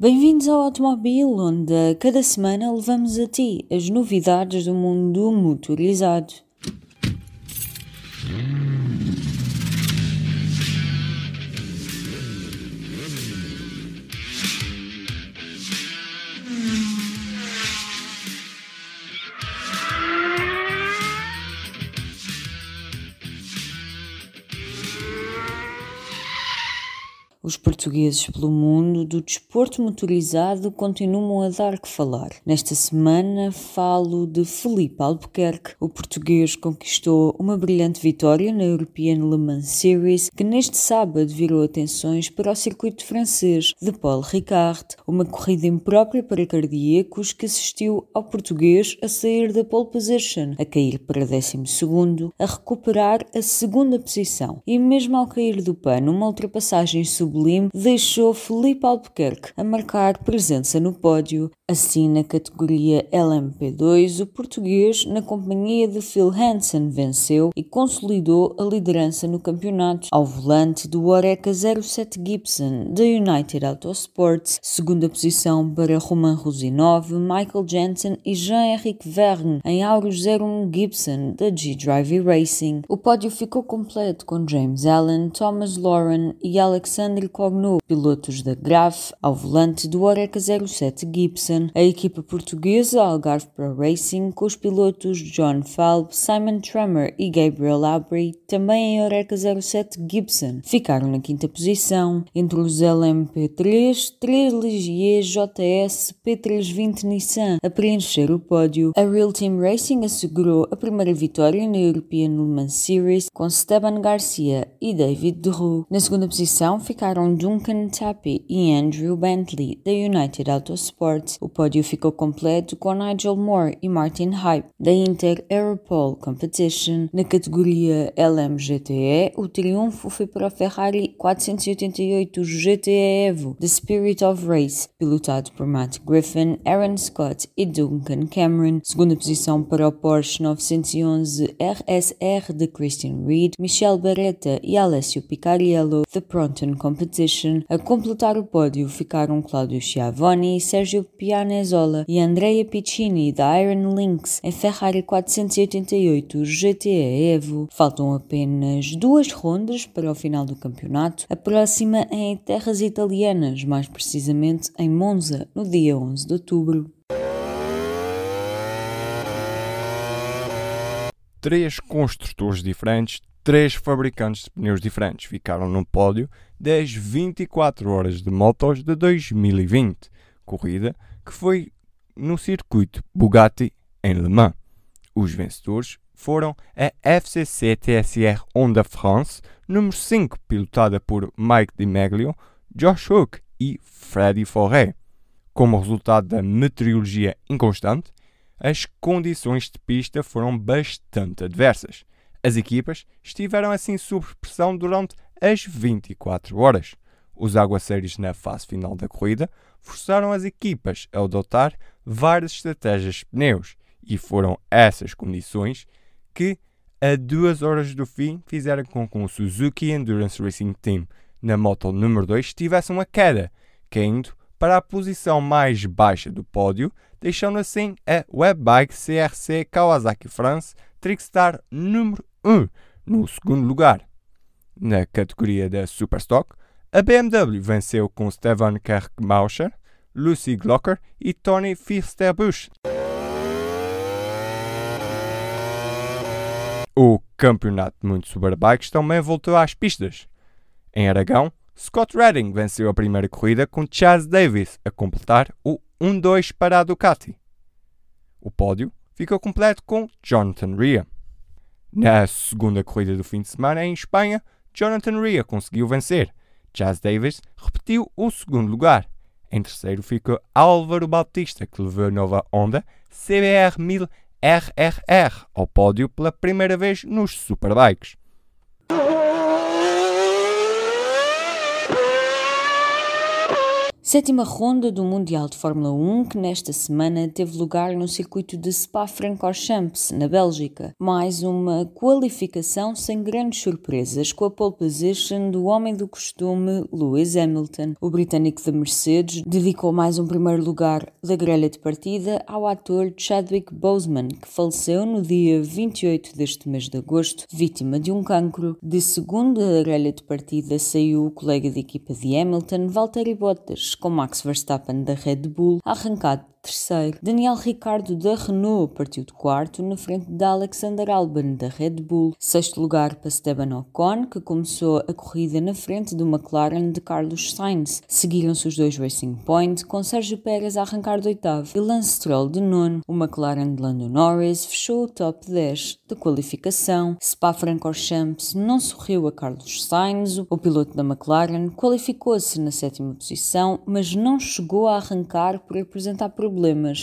Bem-vindos ao Automóvel, onde cada semana levamos a ti as novidades do mundo motorizado. Os portugueses pelo mundo do desporto motorizado continuam a dar que falar. Nesta semana falo de Felipe Albuquerque. O português conquistou uma brilhante vitória na European Le Mans Series, que neste sábado virou atenções para o circuito francês de Paul Ricard, uma corrida imprópria para cardíacos que assistiu ao português a sair da pole position, a cair para 12 a recuperar a segunda posição e mesmo ao cair do pano, uma ultrapassagem sub sublime deixou Felipe Albuquerque a marcar presença no pódio. Assim, na categoria LMP2, o português, na companhia de Phil Hansen, venceu e consolidou a liderança no campeonato ao volante do Oreca 07 Gibson da United Autosports, segunda posição para Romain Rosinov, Michael Jensen e Jean-Éric Verne em Auros 01 Gibson da G-Drive Racing. O pódio ficou completo com James Allen, Thomas Lauren e Alexander Alexandre Cognou, pilotos da Graf, ao volante do Oreca 07 Gibson, a equipa portuguesa Algarve Pro Racing, com os pilotos John Falb, Simon Tremor e Gabriel Abry, também em Oreca 07 Gibson, ficaram na quinta posição. Entre os LMP3, 3 Ligier JS P320 Nissan a preencher o pódio. A Real Team Racing assegurou a primeira vitória na European Le Mans Series com Esteban Garcia e David Derroux. Na segunda posição ficaram ficaram Duncan Tappy e Andrew Bentley, da United Autosport. O pódio ficou completo com Nigel Moore e Martin Hype, da Inter Aeropole Competition. Na categoria LMGTE, o triunfo foi para o Ferrari 488 GTE Evo The Spirit of Race, pilotado por Matt Griffin, Aaron Scott e Duncan Cameron. Segunda posição para o Porsche 911 RSR de Christian Reed, Michel Barretta e Alessio Picariello, The Pronton Competition. Competition. A completar o pódio ficaram Claudio Schiavoni, Sergio Pianezola e Andrea Piccini da Iron Lynx em Ferrari 488 GTE Evo. Faltam apenas duas rondas para o final do campeonato. A próxima é em terras italianas, mais precisamente em Monza, no dia 11 de outubro. Três construtores diferentes três fabricantes de pneus diferentes ficaram no pódio das 24 horas de motos de 2020, corrida que foi no circuito Bugatti em Le Mans. Os vencedores foram a FCC TSR Honda France, número 5, pilotada por Mike DiMaglio, Josh Hook e Freddy Forret. Como resultado da meteorologia inconstante, as condições de pista foram bastante adversas. As equipas estiveram assim sob pressão durante as 24 horas. Os aguaceiros na fase final da corrida forçaram as equipas a adotar várias estratégias de pneus e foram essas condições que, a duas horas do fim, fizeram com que o Suzuki Endurance Racing Team na moto número 2 tivesse uma queda, caindo para a posição mais baixa do pódio, deixando assim a Webbike CRC Kawasaki France Trickstar número 1 no segundo lugar. Na categoria da Superstock, a BMW venceu com Stefan Kerkmauscher, Lucy Glocker e Tony Firsterbusch. O campeonato de muitos superbikes também voltou às pistas. Em Aragão, Scott Redding venceu a primeira corrida com Chaz Davis a completar o 1-2 para a Ducati. O pódio ficou completo com Jonathan Rea. Na segunda corrida do fim de semana em Espanha, Jonathan Rea conseguiu vencer. Chaz Davis repetiu o segundo lugar. Em terceiro ficou Álvaro Bautista, que levou a nova Honda CBR 1000 RRR ao pódio pela primeira vez nos Superbikes. Sétima ronda do Mundial de Fórmula 1, que nesta semana teve lugar no circuito de Spa-Francorchamps, na Bélgica. Mais uma qualificação sem grandes surpresas, com a pole position do homem do costume, Lewis Hamilton. O britânico da Mercedes dedicou mais um primeiro lugar da grelha de partida ao ator Chadwick Boseman, que faleceu no dia 28 deste mês de agosto, vítima de um cancro. De segunda grelha de partida saiu o colega de equipa de Hamilton, Valtteri Bottas, Կոմաքս Վերստապեն դե Red Bull, ախնկատ terceiro. Daniel Ricardo da Renault partiu de quarto na frente de Alexander Albon da Red Bull. Sexto lugar para Esteban Ocon, que começou a corrida na frente do McLaren de Carlos Sainz. Seguiram-se os dois Racing Point, com Sérgio Pérez a arrancar de oitavo e Lance Stroll de nono. O McLaren de Lando Norris fechou o top 10 da qualificação. Spa-Francorchamps não sorriu a Carlos Sainz. O piloto da McLaren qualificou-se na sétima posição, mas não chegou a arrancar por apresentar problemas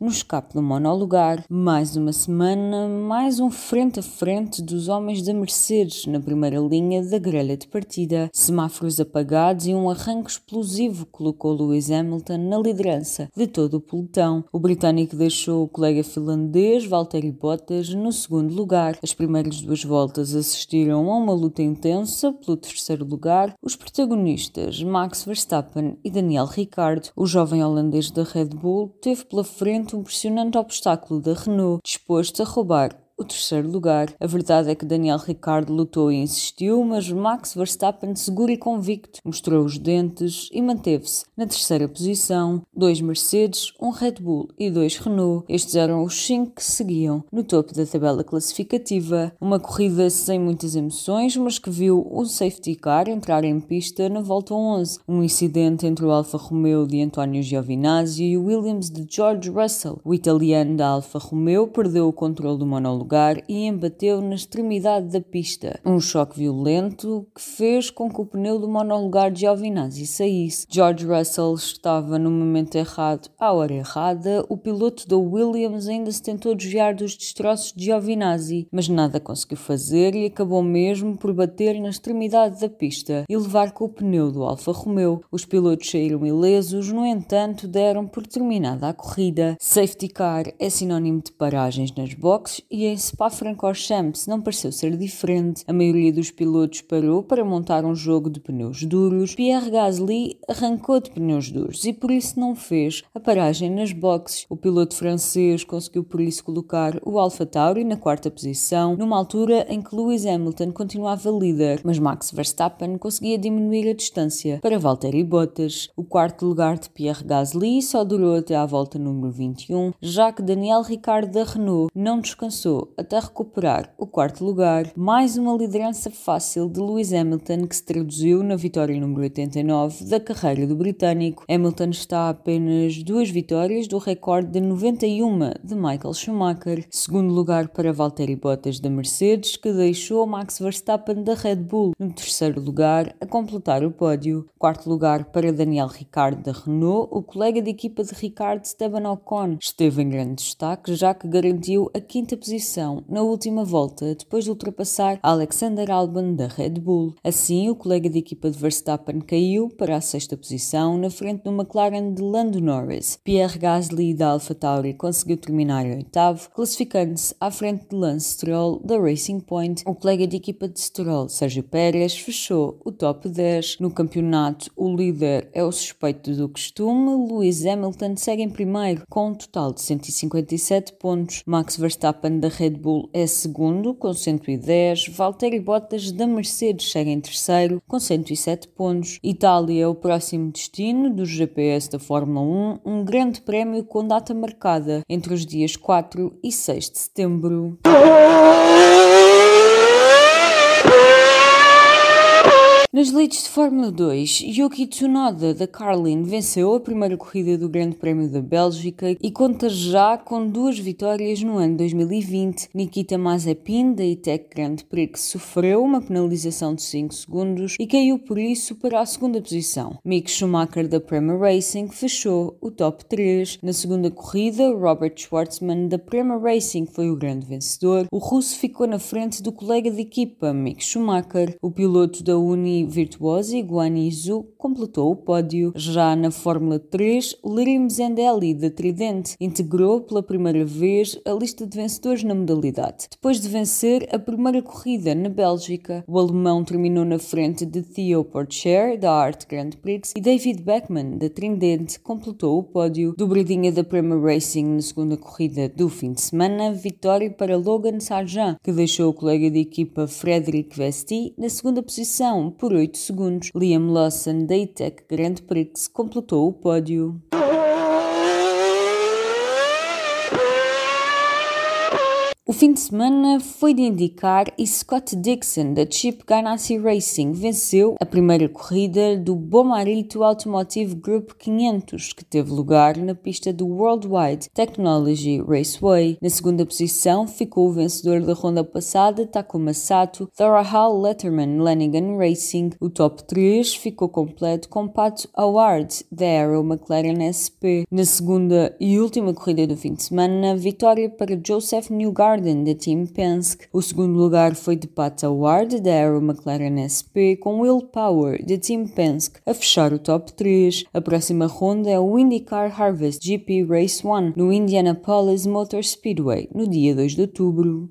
no escape do monolugar. Mais uma semana, mais um frente a frente dos homens da Mercedes na primeira linha da grelha de partida. Semáforos apagados e um arranque explosivo colocou Lewis Hamilton na liderança de todo o pelotão. O britânico deixou o colega finlandês Valtteri Bottas no segundo lugar. As primeiras duas voltas assistiram a uma luta intensa pelo terceiro lugar. Os protagonistas Max Verstappen e Daniel Ricciardo. O jovem holandês da Red Bull teve pela frente um impressionante obstáculo da Renault, disposto a roubar o terceiro lugar. A verdade é que Daniel Ricciardo lutou e insistiu, mas Max Verstappen, seguro e convicto, mostrou os dentes e manteve-se na terceira posição. Dois Mercedes, um Red Bull e dois Renault. Estes eram os cinco que seguiam no topo da tabela classificativa. Uma corrida sem muitas emoções, mas que viu o safety car entrar em pista na volta 11. Um incidente entre o Alfa Romeo de António Giovinazzi e o Williams de George Russell. O italiano da Alfa Romeo perdeu o controle do monólogo lugar e embateu na extremidade da pista. Um choque violento que fez com que o pneu do monolugar de Giovinazzi saísse. George Russell estava no momento errado à hora errada. O piloto da Williams ainda se tentou desviar dos destroços de Giovinazzi, mas nada conseguiu fazer e acabou mesmo por bater na extremidade da pista e levar com o pneu do Alfa Romeo. Os pilotos saíram ilesos, no entanto, deram por terminada a corrida. Safety car é sinónimo de paragens nas boxes e em Spa-Francorchamps não pareceu ser diferente. A maioria dos pilotos parou para montar um jogo de pneus duros. Pierre Gasly arrancou de pneus duros e por isso não fez a paragem nas boxes. O piloto francês conseguiu por isso colocar o Alfa Tauri na quarta posição, numa altura em que Lewis Hamilton continuava líder, mas Max Verstappen conseguia diminuir a distância para Valtteri Bottas. O quarto lugar de Pierre Gasly só durou até à volta número 21, já que Daniel Ricciardo da Renault não descansou até recuperar o quarto lugar, mais uma liderança fácil de Lewis Hamilton que se traduziu na vitória número 89 da carreira do britânico. Hamilton está a apenas duas vitórias do recorde de 91 de Michael Schumacher. Segundo lugar para Valtteri Bottas da Mercedes, que deixou Max Verstappen da Red Bull no terceiro lugar a completar o pódio. Quarto lugar para Daniel Ricciardo da Renault, o colega de equipa de Ricciardo Esteban Ocon esteve em grande destaque já que garantiu a quinta posição posição na última volta depois de ultrapassar Alexander Albon da Red Bull. Assim, o colega de equipa de Verstappen caiu para a sexta posição na frente do McLaren de Lando Norris. Pierre Gasly da AlphaTauri conseguiu terminar em oitavo, classificando-se à frente de Lance Stroll da Racing Point. O colega de equipa de Stroll, Sérgio Pérez, fechou o top 10. No campeonato, o líder é o suspeito do costume, Lewis Hamilton segue em primeiro com um total de 157 pontos. Max Verstappen da Red Bull é segundo, com 110. Valtteri Bottas da Mercedes segue em terceiro, com 107 pontos. Itália é o próximo destino do GPS da Fórmula 1, um grande prémio com data marcada entre os dias 4 e 6 de setembro. Nas leads de Fórmula 2, Yuki Tsunoda da Carlin venceu a primeira corrida do Grande Prémio da Bélgica e conta já com duas vitórias no ano 2020. Nikita Mazepin da ITEC Grande Prix sofreu uma penalização de 5 segundos e caiu por isso para a segunda posição. Mick Schumacher da Prema Racing fechou o top 3. Na segunda corrida, Robert Schwartzman da Prema Racing foi o grande vencedor. O russo ficou na frente do colega de equipa, Mick Schumacher. O piloto da Uni Rally Virtuosi, Guan Zhu completou o pódio. Já na Fórmula 3, Lirim Zendelli, da Tridente, integrou pela primeira vez a lista de vencedores na modalidade. Depois de vencer a primeira corrida na Bélgica, o alemão terminou na frente de Theo Porcher, da Art Grand Prix, e David Beckman, da Tridente, completou o pódio. Dobradinha da Premier Racing na segunda corrida do fim de semana, vitória para Logan Sargent, que deixou o colega de equipa Frederic Vesti na segunda posição por 8 segundos. Liam Lawson da ITEC Grand Prix completou o pódio. O fim de semana foi de indicar e Scott Dixon, da Chip Ganassi Racing, venceu a primeira corrida do Bomarito Automotive Group 500, que teve lugar na pista do Worldwide Technology Raceway. Na segunda posição ficou o vencedor da ronda passada, Takuma Sato, da Rahal Letterman Lanigan Racing. O top 3 ficou completo com Pat Howard, da Aero McLaren SP. Na segunda e última corrida do fim de semana, vitória para Joseph Newgarden Gordon, da Team Penske. O segundo lugar foi de Pat Howard, da Aero McLaren SP, com Will Power, da Team Penske, a fechar o top 3. A próxima ronda é o IndyCar Harvest GP Race 1, no Indianapolis Motor Speedway, no dia 2 de outubro.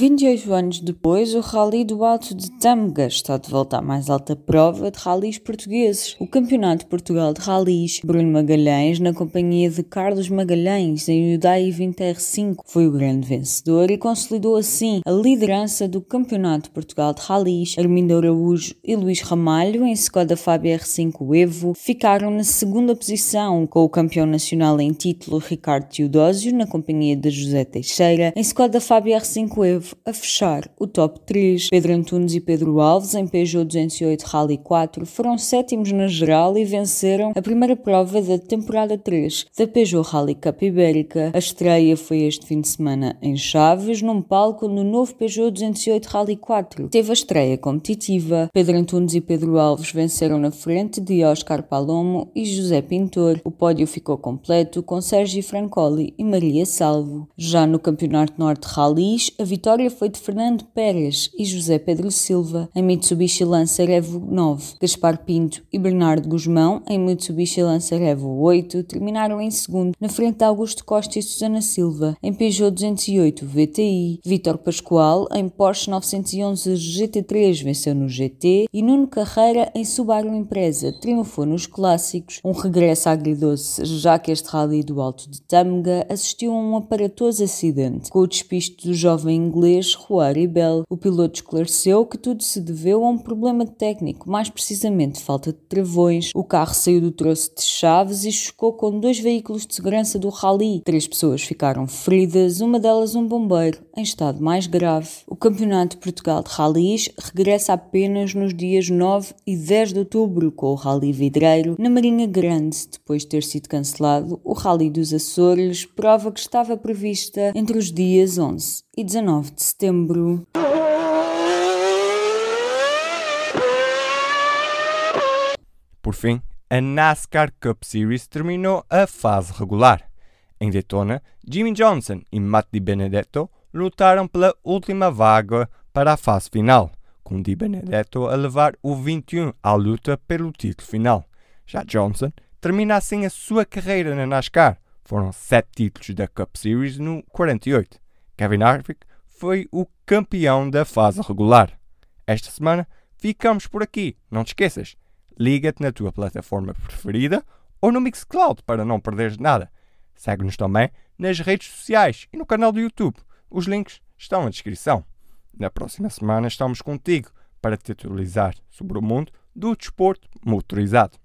28 anos depois, o Rally do Alto de Tâmega está de volta à mais alta prova de rallies portugueses, o Campeonato de Portugal de Rallies. Bruno Magalhães, na companhia de Carlos Magalhães, em Hyundai 20R5, foi o grande vencedor e consolidou assim a liderança do Campeonato de Portugal de Rallies. Armindo Araújo e Luís Ramalho, em Skoda Fábia R5 Evo, ficaram na segunda posição, com o campeão nacional em título Ricardo Teodósio, na companhia de José Teixeira, em Skoda Fábia R5 Evo a fechar o top 3. Pedro Antunes e Pedro Alves, em Peugeot 208 Rally 4, foram sétimos na geral e venceram a primeira prova da temporada 3 da Peugeot Rally Cup Ibérica. A estreia foi este fim de semana em Chaves, num palco no novo Peugeot 208 Rally 4. Teve a estreia competitiva. Pedro Antunes e Pedro Alves venceram na frente de Oscar Palomo e José Pintor. O pódio ficou completo com Sérgio Francoli e Maria Salvo. Já no Campeonato Norte Rallys, a vitória vitória foi de Fernando Pérez e José Pedro Silva em Mitsubishi Lancer Evo 9. Gaspar Pinto e Bernardo Guzmão em Mitsubishi Lancer Evo 8 terminaram em segundo, na frente de Augusto Costa e Susana Silva em Peugeot 208 VTI. Vítor Pascoal em Porsche 911 GT3 venceu no GT e Nuno Carreira em Subaru Impreza triunfou nos clássicos. Um regresso agridoce, já que este rally do Alto de Tâmega assistiu a um aparatoso acidente com o despiste do jovem inglês inglês Juari Bell. O piloto esclareceu que tudo se deveu a um problema técnico, mais precisamente falta de travões. O carro saiu do troço de chaves e chocou com dois veículos de segurança do rally. Três pessoas ficaram feridas, uma delas um bombeiro, em estado mais grave. O Campeonato de Portugal de Rallys regressa apenas nos dias 9 e 10 de outubro, com o Rally Vidreiro na Marinha Grande. Depois de ter sido cancelado, o Rally dos Açores prova que estava prevista entre os dias 11 e 19 de setembro. Por fim, a NASCAR Cup Series terminou a fase regular. Em Daytona, Jimmy Johnson e Matt Di Benedetto lutaram pela última vaga para a fase final, com Di Benedetto a levar o 21 à luta pelo título final. Já Johnson termina assim a sua carreira na NASCAR. Foram sete títulos da Cup Series no 48. Kevin Harvick foi o campeão da fase regular. Esta semana ficamos por aqui. Não te esqueças, liga-te na tua plataforma preferida ou no Mixcloud para não perderes nada. Segue-nos também nas redes sociais e no canal do YouTube. Os links estão na descrição. Na próxima semana estamos contigo para te atualizar sobre o mundo do desporto motorizado.